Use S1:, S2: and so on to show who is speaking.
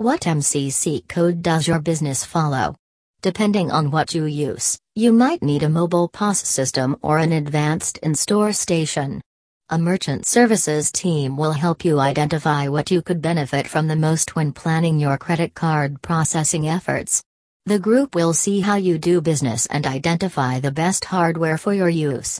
S1: What MCC code does your business follow? Depending on what you use, you might need a mobile POS system or an advanced in store station. A merchant services team will help you identify what you could benefit from the most when planning your credit card processing efforts. The group will see how you do business and identify the best hardware for your use.